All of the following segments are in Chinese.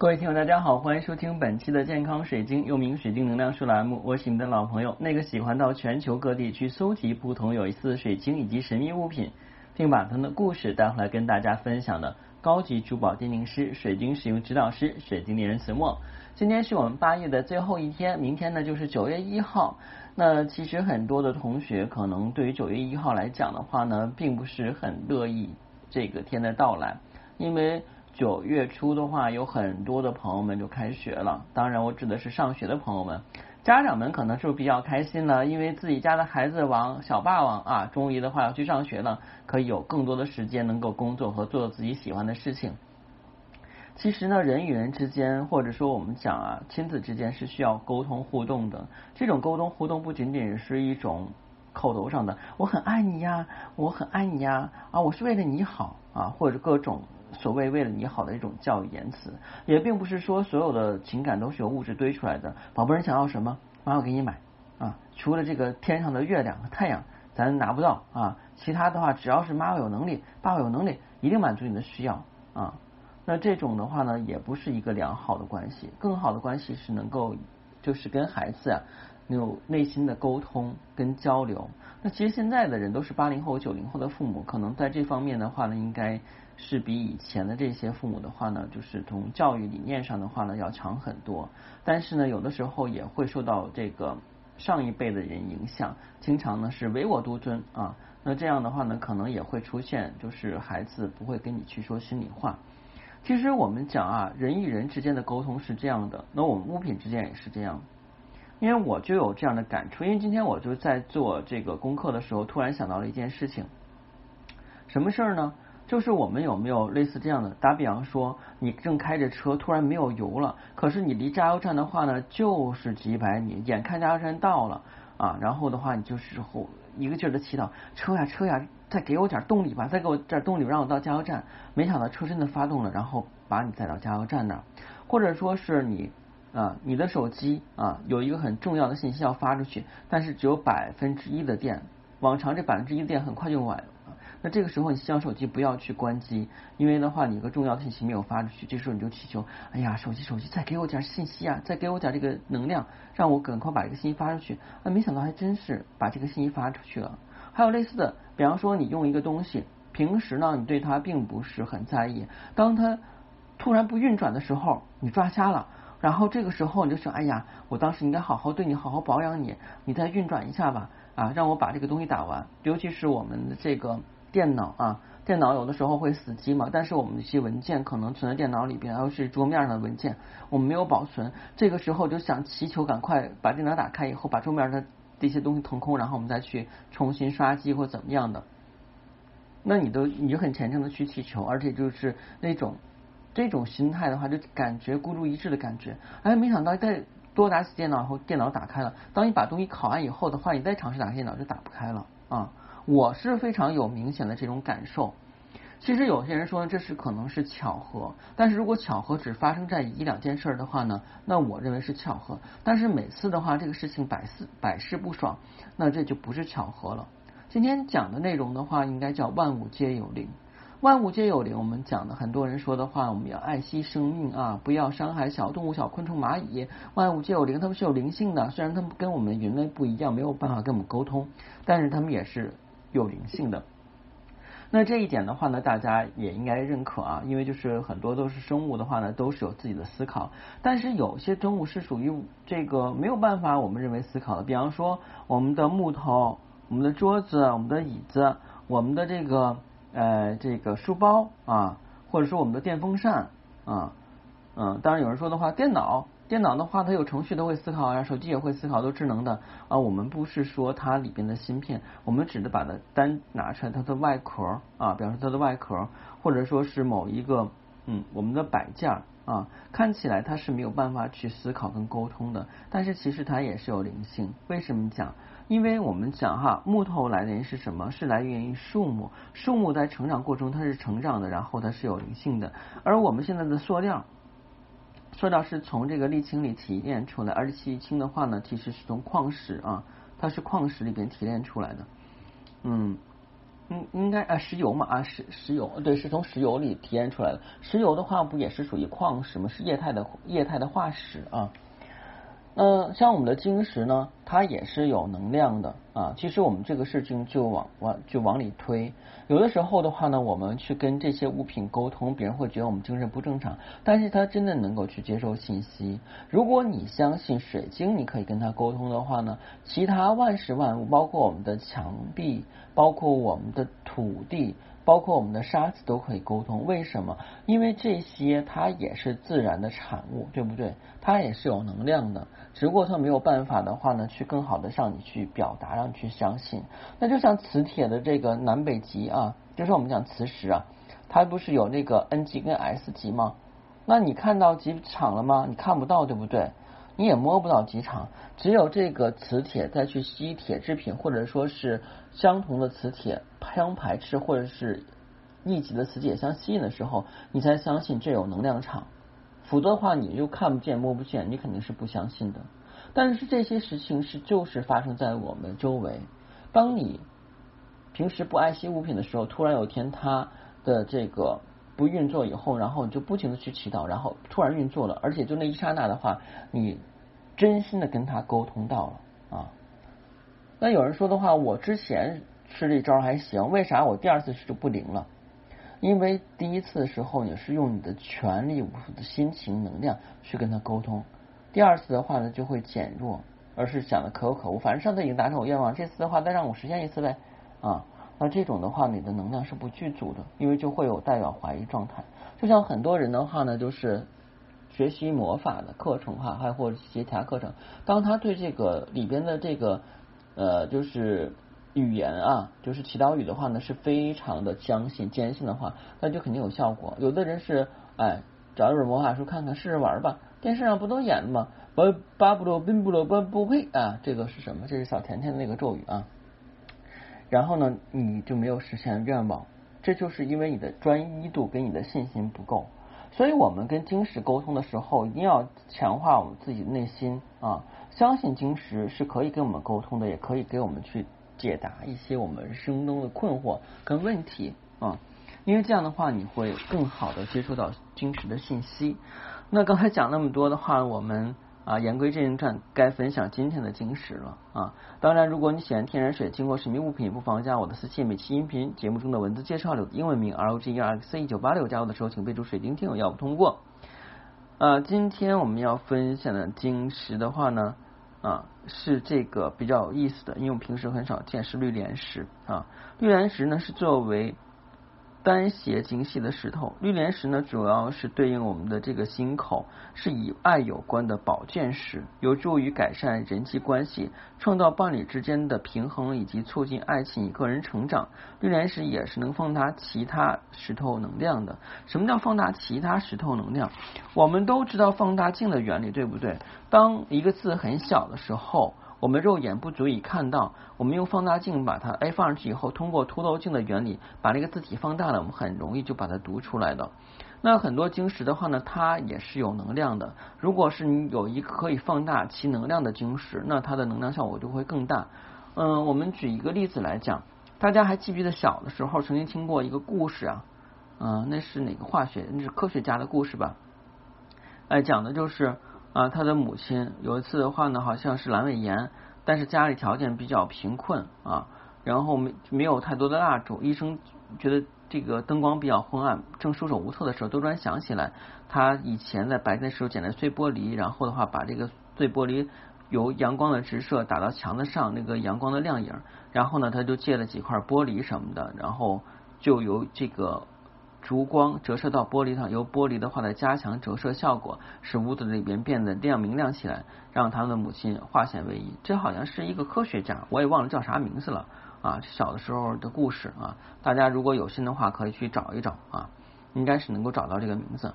各位听友，大家好，欢迎收听本期的健康水晶，又名水晶能量树栏目。我是你们的老朋友，那个喜欢到全球各地去搜集不同有意思的水晶以及神秘物品，并把他们的故事带回来跟大家分享的高级珠宝鉴定师、水晶使用指导师、水晶猎人子墨。今天是我们八月的最后一天，明天呢就是九月一号。那其实很多的同学可能对于九月一号来讲的话呢，并不是很乐意这个天的到来，因为。九月初的话，有很多的朋友们就开学了。当然，我指的是上学的朋友们，家长们可能是比较开心了，因为自己家的孩子王小霸王啊，终于的话要去上学了，可以有更多的时间能够工作和做自己喜欢的事情。其实呢，人与人之间，或者说我们讲啊，亲子之间是需要沟通互动的。这种沟通互动不仅仅是一种口头上的“我很爱你呀，我很爱你呀”，啊，我是为了你好啊，或者各种。所谓为了你好的一种教育言辞，也并不是说所有的情感都是由物质堆出来的。宝贝儿，你想要什么，妈我给你买啊。除了这个天上的月亮和太阳，咱拿不到啊。其他的话，只要是妈妈有能力，爸爸有能力，一定满足你的需要啊。那这种的话呢，也不是一个良好的关系。更好的关系是能够，就是跟孩子啊有内心的沟通跟交流。那其实现在的人都是八零后、九零后的父母，可能在这方面的话呢，应该。是比以前的这些父母的话呢，就是从教育理念上的话呢要强很多。但是呢，有的时候也会受到这个上一辈的人影响，经常呢是唯我独尊啊。那这样的话呢，可能也会出现，就是孩子不会跟你去说心里话。其实我们讲啊，人与人之间的沟通是这样的，那我们物品之间也是这样。因为我就有这样的感触，因为今天我就在做这个功课的时候，突然想到了一件事情，什么事儿呢？就是我们有没有类似这样的？打比方说，你正开着车，突然没有油了，可是你离加油站的话呢，就是几百米，眼看加油站到了啊，然后的话你就是后一个劲儿的祈祷，车呀车呀，再给我点动力吧，再给我点动力，让我到加油站。没想到车真的发动了，然后把你载到加油站那儿，或者说是你啊，你的手机啊有一个很重要的信息要发出去，但是只有百分之一的电，往常这百分之一的电很快就用完。那这个时候，你希望手机不要去关机，因为的话，你一个重要的信息没有发出去。这时候你就祈求，哎呀，手机手机，再给我点信息啊，再给我点这个能量，让我赶快把这个信息发出去。啊，没想到还真是把这个信息发出去了。还有类似的，比方说你用一个东西，平时呢你对它并不是很在意，当它突然不运转的时候，你抓瞎了，然后这个时候你就想，哎呀，我当时应该好好对你好好保养你，你再运转一下吧，啊，让我把这个东西打完。尤其是我们的这个。电脑啊，电脑有的时候会死机嘛，但是我们的一些文件可能存在电脑里边，然后是桌面上的文件，我们没有保存，这个时候就想祈求赶快把电脑打开以后，把桌面的这些东西腾空，然后我们再去重新刷机或怎么样的。那你都你就很虔诚的去祈求，而且就是那种这种心态的话，就感觉孤注一掷的感觉。哎，没想到再多打几电脑后，电脑打开了。当你把东西拷完以后的话，你再尝试打开电脑就打不开了啊。我是非常有明显的这种感受。其实有些人说，这是可能是巧合，但是如果巧合只发生在一两件事的话呢，那我认为是巧合。但是每次的话，这个事情百事百试不爽，那这就不是巧合了。今天讲的内容的话，应该叫万物皆有灵。万物皆有灵，我们讲的很多人说的话，我们要爱惜生命啊，不要伤害小动物、小昆虫、蚂蚁。万物皆有灵，它们是有灵性的，虽然它们跟我们人类不一样，没有办法跟我们沟通，但是它们也是。有灵性的，那这一点的话呢，大家也应该认可啊，因为就是很多都是生物的话呢，都是有自己的思考，但是有些生物是属于这个没有办法我们认为思考的，比方说我们的木头、我们的桌子、我们的椅子、我们的这个呃这个书包啊，或者说我们的电风扇啊，嗯，当然有人说的话，电脑。电脑的话，它有程序都会思考呀，手机也会思考，都智能的啊。我们不是说它里边的芯片，我们只是把它单拿出来它的外壳啊，比方说它的外壳，或者说是某一个嗯我们的摆件啊，看起来它是没有办法去思考跟沟通的，但是其实它也是有灵性。为什么讲？因为我们讲哈，木头来源是什么？是来源于树木，树木在成长过程它是成长的，然后它是有灵性的。而我们现在的塑料。塑料是从这个沥青里提炼出来，而沥青的话呢，其实是从矿石啊，它是矿石里边提炼出来的。嗯，应应该啊，石油嘛啊，石石油，对，是从石油里提炼出来的。石油的话，不也是属于矿石吗？是液态的液态的化石啊。呃像我们的晶石呢，它也是有能量的啊。其实我们这个事情就往往就往里推。有的时候的话呢，我们去跟这些物品沟通，别人会觉得我们精神不正常，但是他真的能够去接受信息。如果你相信水晶，你可以跟他沟通的话呢，其他万事万物，包括我们的墙壁，包括我们的土地。包括我们的沙子都可以沟通，为什么？因为这些它也是自然的产物，对不对？它也是有能量的，只不过它没有办法的话呢，去更好的让你去表达，让你去相信。那就像磁铁的这个南北极啊，就是我们讲磁石啊，它不是有那个 N 极跟 S 极吗？那你看到极场了吗？你看不到，对不对？你也摸不到极场，只有这个磁铁再去吸铁制品，或者说是相同的磁铁相排斥，或者是异极的磁铁相吸引的时候，你才相信这有能量场。否则的话，你就看不见摸不见，你肯定是不相信的。但是这些事情是就是发生在我们周围。当你平时不爱惜物品的时候，突然有一天它的这个。不运作以后，然后你就不停的去祈祷，然后突然运作了，而且就那一刹那的话，你真心的跟他沟通到了啊。那有人说的话，我之前吃这招还行，为啥我第二次吃就不灵了？因为第一次的时候你是用你的全力、无数的心情、能量去跟他沟通，第二次的话呢就会减弱，而是想的可有可无。反正上次已经达成我愿望，这次的话再让我实现一次呗啊。那这种的话，你的能量是不具足的，因为就会有代表怀疑状态。就像很多人的话呢，就是学习魔法的课程哈，还或者其他课程，当他对这个里边的这个呃，就是语言啊，就是祈祷语的话呢，是非常的相信、坚信的话，那就肯定有效果。有的人是哎，找一本魔法书看看试试玩吧，电视上不都演的吗？巴巴布罗宾布罗巴不会啊，这个是什么？这是小甜甜的那个咒语啊。然后呢，你就没有实现愿望，这就是因为你的专一度跟你的信心不够。所以我们跟晶石沟通的时候，一定要强化我们自己的内心啊，相信晶石是可以跟我们沟通的，也可以给我们去解答一些我们生中的困惑跟问题啊。因为这样的话，你会更好的接触到晶石的信息。那刚才讲那么多的话，我们。啊，言归正传，该分享今天的晶石了啊！当然，如果你喜欢天然水经过神秘物品，不妨加我的私信，每期音频节目中的文字介绍里英文名 R O G E R X 一九八六，加我的时候请备注水晶听友要不通过。啊，今天我们要分享的晶石的话呢，啊，是这个比较有意思的，因为我平时很少见，是绿莲石啊。绿莲石呢是作为单斜精细的石头，绿莲石呢主要是对应我们的这个心口，是以爱有关的保健石，有助于改善人际关系，创造伴侣之间的平衡，以及促进爱情与个人成长。绿莲石也是能放大其他石头能量的。什么叫放大其他石头能量？我们都知道放大镜的原理，对不对？当一个字很小的时候。我们肉眼不足以看到，我们用放大镜把它哎放上去以后，通过凸透镜的原理把那个字体放大了，我们很容易就把它读出来的。那很多晶石的话呢，它也是有能量的。如果是你有一可以放大其能量的晶石，那它的能量效果就会更大。嗯，我们举一个例子来讲，大家还记不记得小的时候曾经听过一个故事啊？嗯，那是哪个化学？那是科学家的故事吧？哎，讲的就是。啊，他的母亲有一次的话呢，好像是阑尾炎，但是家里条件比较贫困啊，然后没没有太多的蜡烛，医生觉得这个灯光比较昏暗，正束手无策的时候，突然想起来，他以前在白天的时候捡的碎玻璃，然后的话把这个碎玻璃由阳光的直射打到墙的上，那个阳光的亮影，然后呢，他就借了几块玻璃什么的，然后就由这个。烛光折射到玻璃上，由玻璃的话的加强折射效果，使屋子里边变得亮明亮起来，让他们的母亲化险为夷。这好像是一个科学家，我也忘了叫啥名字了啊，小的时候的故事啊，大家如果有心的话可以去找一找啊，应该是能够找到这个名字。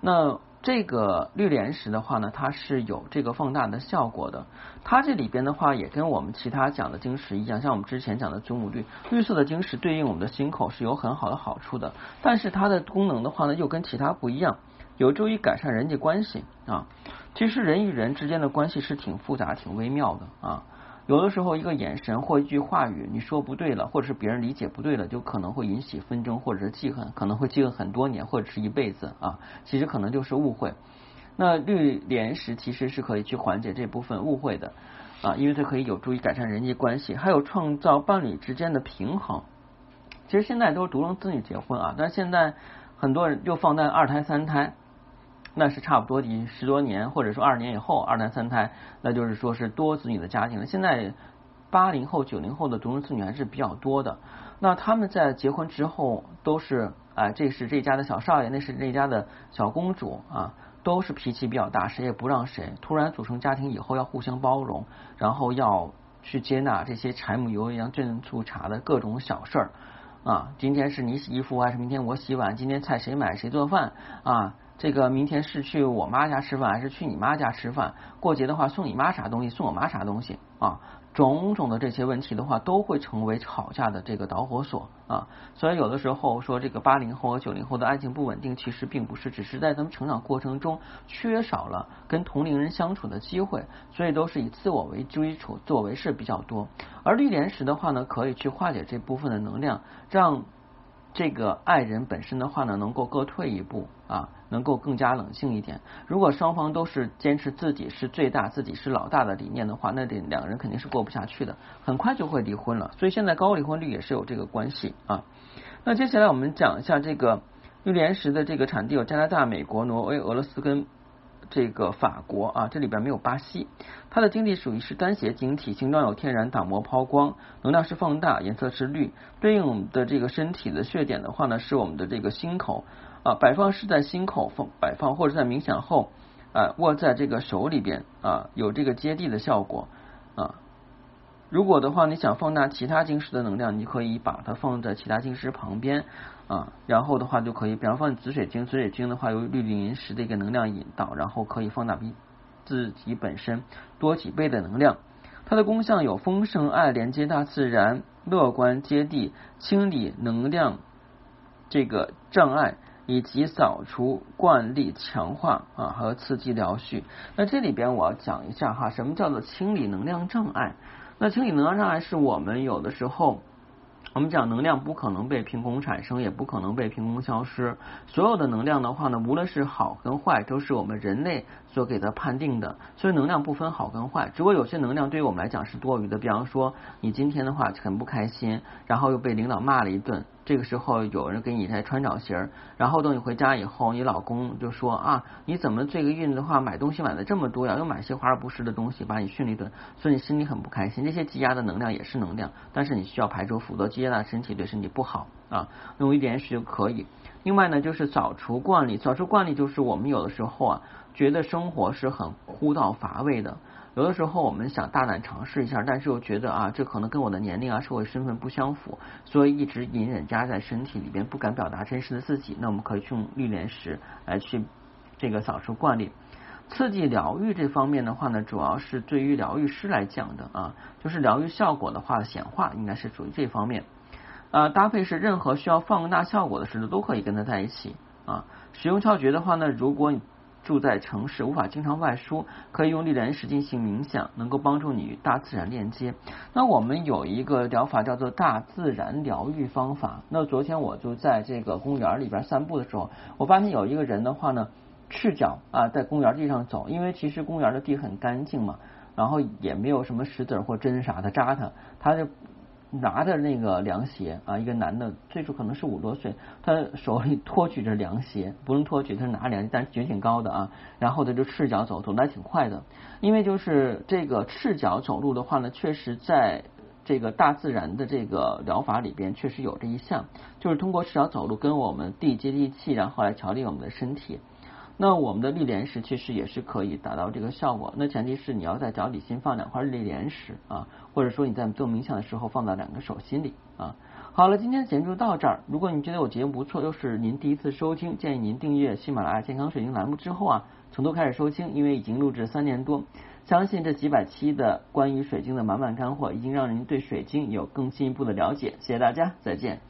那。这个绿莲石的话呢，它是有这个放大的效果的。它这里边的话也跟我们其他讲的晶石一样，像我们之前讲的祖母绿，绿色的晶石对应我们的心口是有很好的好处的。但是它的功能的话呢，又跟其他不一样，有助于改善人际关系啊。其实人与人之间的关系是挺复杂、挺微妙的啊。有的时候一个眼神或一句话语你说不对了，或者是别人理解不对了，就可能会引起纷争或者是记恨，可能会记恨很多年或者是一辈子啊。其实可能就是误会。那绿莲石其实是可以去缓解这部分误会的啊，因为它可以有助于改善人际关系，还有创造伴侣之间的平衡。其实现在都是独生子女结婚啊，但是现在很多人就放在二胎三胎，那是差不多的十多年或者说二十年以后二胎三胎，那就是说是多子女的家庭了。现在八零后九零后的独生子女还是比较多的，那他们在结婚之后都是啊，这是这家的小少爷，那是这家的小公主啊。都是脾气比较大，谁也不让谁。突然组成家庭以后，要互相包容，然后要去接纳这些柴米油盐酱醋茶的各种小事儿啊。今天是你洗衣服还是明天我洗碗？今天菜谁买谁做饭啊？这个明天是去我妈家吃饭还是去你妈家吃饭？过节的话送你妈啥东西，送我妈啥东西啊？种种的这些问题的话，都会成为吵架的这个导火索啊。所以有的时候说这个八零后和九零后的爱情不稳定，其实并不是，只是在他们成长过程中缺少了跟同龄人相处的机会，所以都是以自我为基础，自我为事比较多。而绿莲石的话呢，可以去化解这部分的能量，让。这个爱人本身的话呢，能够各退一步啊，能够更加冷静一点。如果双方都是坚持自己是最大、自己是老大的理念的话，那这两个人肯定是过不下去的，很快就会离婚了。所以现在高离婚率也是有这个关系啊。那接下来我们讲一下这个玉莲石的这个产地有加拿大、美国、挪威、俄罗斯跟。这个法国啊，这里边没有巴西，它的晶体属于是单斜晶体，形状有天然打磨抛光，能量是放大，颜色是绿，对应我们的这个身体的穴点的话呢，是我们的这个心口。啊，摆放是在心口放摆放，或者在冥想后啊握在这个手里边啊，有这个接地的效果啊。如果的话，你想放大其他晶石的能量，你可以把它放在其他晶石旁边啊，然后的话就可以，比方放紫水晶，紫水晶的话由绿磷石的一个能量引导，然后可以放大比自己本身多几倍的能量。它的功效有丰盛爱、连接大自然、乐观接地、清理能量这个障碍，以及扫除惯例、强化啊和刺激疗愈。那这里边我要讲一下哈，什么叫做清理能量障碍？那清理能量障碍是我们有的时候，我们讲能量不可能被凭空产生，也不可能被凭空消失。所有的能量的话呢，无论是好跟坏，都是我们人类所给它判定的。所以能量不分好跟坏，只不过有些能量对于我们来讲是多余的。比方说，你今天的话很不开心，然后又被领导骂了一顿。这个时候有人给你在穿找鞋，然后等你回家以后，你老公就说啊，你怎么这个运的话买东西买的这么多呀？又买些华而不实的东西，把你训了一顿，所以你心里很不开心。这些积压的能量也是能量，但是你需要排出，否则积压的身体对身体不好啊。用一点水就可以。另外呢，就是扫除惯例，扫除惯例就是我们有的时候啊，觉得生活是很枯燥乏味的。有的时候我们想大胆尝试一下，但是又觉得啊，这可能跟我的年龄啊、社会身份不相符，所以一直隐忍夹在身体里边，不敢表达真实的自己。那我们可以去用绿莲石来去这个扫除惯例，刺激疗愈这方面的话呢，主要是对于疗愈师来讲的啊，就是疗愈效果的话显化应该是属于这方面啊。搭配是任何需要放大效果的石头都可以跟它在一起啊。使用窍诀的话呢，如果你住在城市无法经常外出，可以用绿莲石进行冥想，能够帮助你与大自然链接。那我们有一个疗法叫做大自然疗愈方法。那昨天我就在这个公园里边散步的时候，我发现有一个人的话呢，赤脚啊在公园地上走，因为其实公园的地很干净嘛，然后也没有什么石子或针啥的扎他，他就。拿着那个凉鞋啊，一个男的，岁数可能是五多岁，他手里托举着凉鞋，不用托举，他是拿凉鞋，但是举挺高的啊。然后他就赤脚走，走的还挺快的。因为就是这个赤脚走路的话呢，确实在这个大自然的这个疗法里边，确实有这一项，就是通过赤脚走路跟我们地接地气，然后来调理我们的身体。那我们的绿莲石其实也是可以达到这个效果，那前提是你要在脚底心放两块绿莲石啊，或者说你在做冥想的时候放到两个手心里啊。好了，今天的节目就到这儿。如果你觉得我节目不错，又是您第一次收听，建议您订阅喜马拉雅健康水晶栏目之后啊，从头开始收听，因为已经录制三年多，相信这几百期的关于水晶的满满干货，已经让您对水晶有更进一步的了解。谢谢大家，再见。